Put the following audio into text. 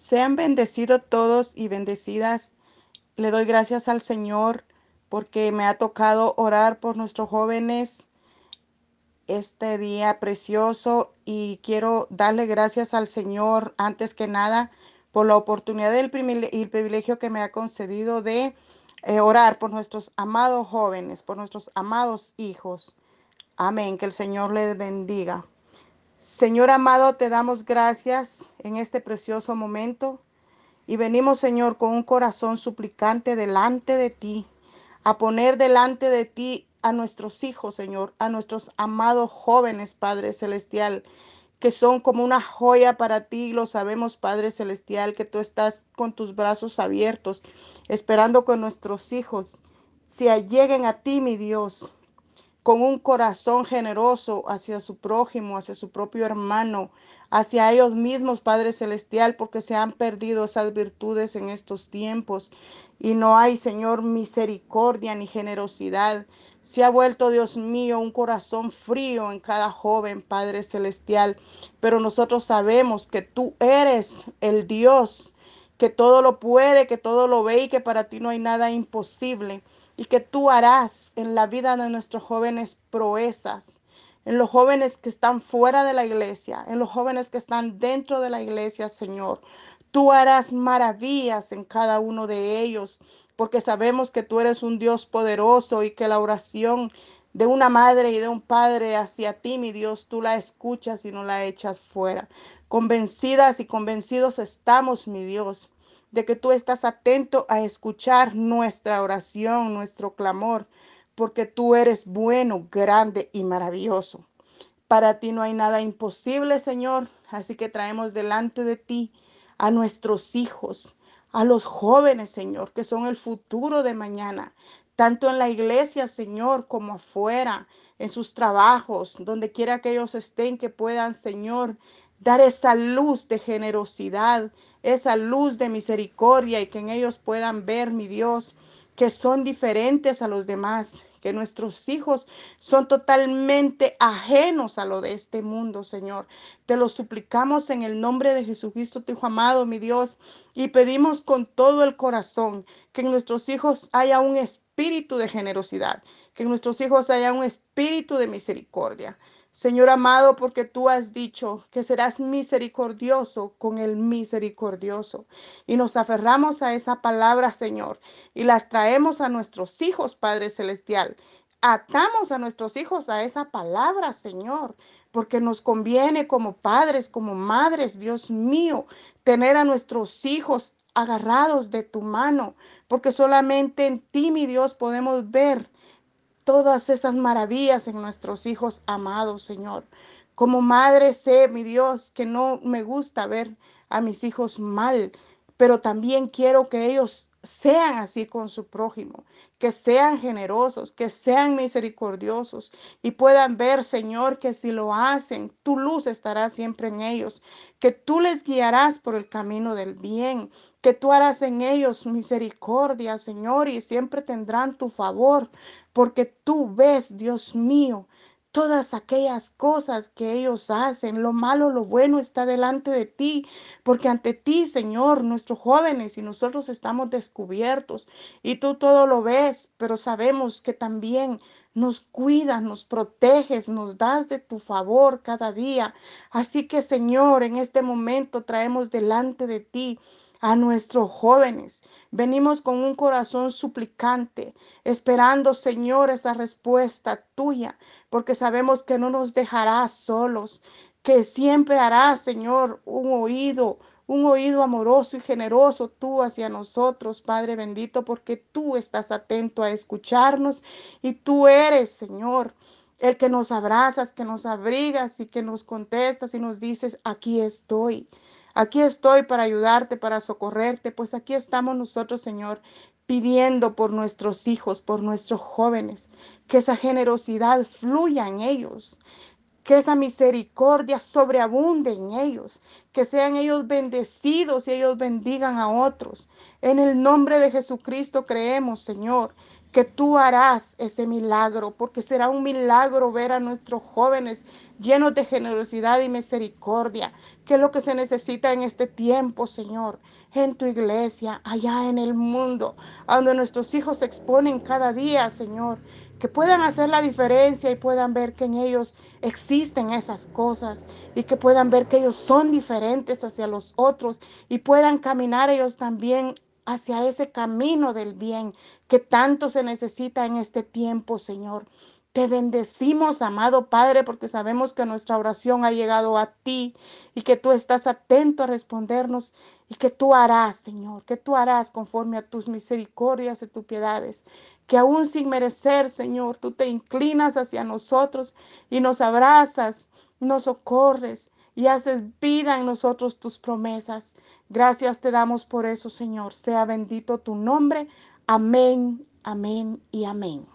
Sean bendecidos todos y bendecidas. Le doy gracias al Señor porque me ha tocado orar por nuestros jóvenes este día precioso y quiero darle gracias al Señor antes que nada por la oportunidad y el privilegio que me ha concedido de eh, orar por nuestros amados jóvenes, por nuestros amados hijos. Amén, que el Señor les bendiga. Señor amado, te damos gracias en este precioso momento y venimos, Señor, con un corazón suplicante delante de ti, a poner delante de ti a nuestros hijos, Señor, a nuestros amados jóvenes, Padre Celestial, que son como una joya para ti. Lo sabemos, Padre Celestial, que tú estás con tus brazos abiertos, esperando que nuestros hijos se alleguen a ti, mi Dios con un corazón generoso hacia su prójimo, hacia su propio hermano, hacia ellos mismos, Padre Celestial, porque se han perdido esas virtudes en estos tiempos. Y no hay, Señor, misericordia ni generosidad. Se ha vuelto, Dios mío, un corazón frío en cada joven, Padre Celestial, pero nosotros sabemos que tú eres el Dios que todo lo puede, que todo lo ve y que para ti no hay nada imposible y que tú harás en la vida de nuestros jóvenes proezas, en los jóvenes que están fuera de la iglesia, en los jóvenes que están dentro de la iglesia, Señor. Tú harás maravillas en cada uno de ellos, porque sabemos que tú eres un Dios poderoso y que la oración de una madre y de un padre hacia ti, mi Dios, tú la escuchas y no la echas fuera. Convencidas y convencidos estamos, mi Dios, de que tú estás atento a escuchar nuestra oración, nuestro clamor, porque tú eres bueno, grande y maravilloso. Para ti no hay nada imposible, Señor, así que traemos delante de ti a nuestros hijos, a los jóvenes, Señor, que son el futuro de mañana, tanto en la iglesia, Señor, como afuera, en sus trabajos, donde quiera que ellos estén, que puedan, Señor, dar esa luz de generosidad, esa luz de misericordia y que en ellos puedan ver, mi Dios, que son diferentes a los demás, que nuestros hijos son totalmente ajenos a lo de este mundo, Señor. Te lo suplicamos en el nombre de Jesucristo, tu Hijo amado, mi Dios, y pedimos con todo el corazón que en nuestros hijos haya un espíritu de generosidad, que en nuestros hijos haya un espíritu de misericordia. Señor amado, porque tú has dicho que serás misericordioso con el misericordioso. Y nos aferramos a esa palabra, Señor, y las traemos a nuestros hijos, Padre Celestial. Atamos a nuestros hijos a esa palabra, Señor, porque nos conviene como padres, como madres, Dios mío, tener a nuestros hijos agarrados de tu mano, porque solamente en ti, mi Dios, podemos ver todas esas maravillas en nuestros hijos amados, Señor. Como madre sé, mi Dios, que no me gusta ver a mis hijos mal, pero también quiero que ellos sean así con su prójimo, que sean generosos, que sean misericordiosos y puedan ver, Señor, que si lo hacen, tu luz estará siempre en ellos, que tú les guiarás por el camino del bien, que tú harás en ellos misericordia, Señor, y siempre tendrán tu favor, porque tú ves, Dios mío, todas aquellas cosas que ellos hacen, lo malo, lo bueno está delante de ti, porque ante ti, Señor, nuestros jóvenes y nosotros estamos descubiertos y tú todo lo ves, pero sabemos que también nos cuidas, nos proteges, nos das de tu favor cada día. Así que, Señor, en este momento traemos delante de ti a nuestros jóvenes. Venimos con un corazón suplicante, esperando, Señor, esa respuesta tuya, porque sabemos que no nos dejarás solos, que siempre harás, Señor, un oído, un oído amoroso y generoso tú hacia nosotros, Padre bendito, porque tú estás atento a escucharnos y tú eres, Señor, el que nos abrazas, que nos abrigas y que nos contestas y nos dices, aquí estoy. Aquí estoy para ayudarte, para socorrerte, pues aquí estamos nosotros, Señor, pidiendo por nuestros hijos, por nuestros jóvenes, que esa generosidad fluya en ellos, que esa misericordia sobreabunde en ellos, que sean ellos bendecidos y ellos bendigan a otros. En el nombre de Jesucristo creemos, Señor, que tú harás ese milagro, porque será un milagro ver a nuestros jóvenes llenos de generosidad y misericordia, que es lo que se necesita en este tiempo, Señor, en tu iglesia, allá en el mundo, donde nuestros hijos se exponen cada día, Señor, que puedan hacer la diferencia y puedan ver que en ellos existen esas cosas y que puedan ver que ellos son diferentes hacia los otros y puedan caminar ellos también hacia ese camino del bien que tanto se necesita en este tiempo, Señor. Te bendecimos, amado Padre, porque sabemos que nuestra oración ha llegado a ti y que tú estás atento a respondernos y que tú harás, Señor, que tú harás conforme a tus misericordias y tus piedades, que aún sin merecer, Señor, tú te inclinas hacia nosotros y nos abrazas, nos socorres y haces vida en nosotros tus promesas. Gracias te damos por eso, Señor. Sea bendito tu nombre. Amén, amén y amén.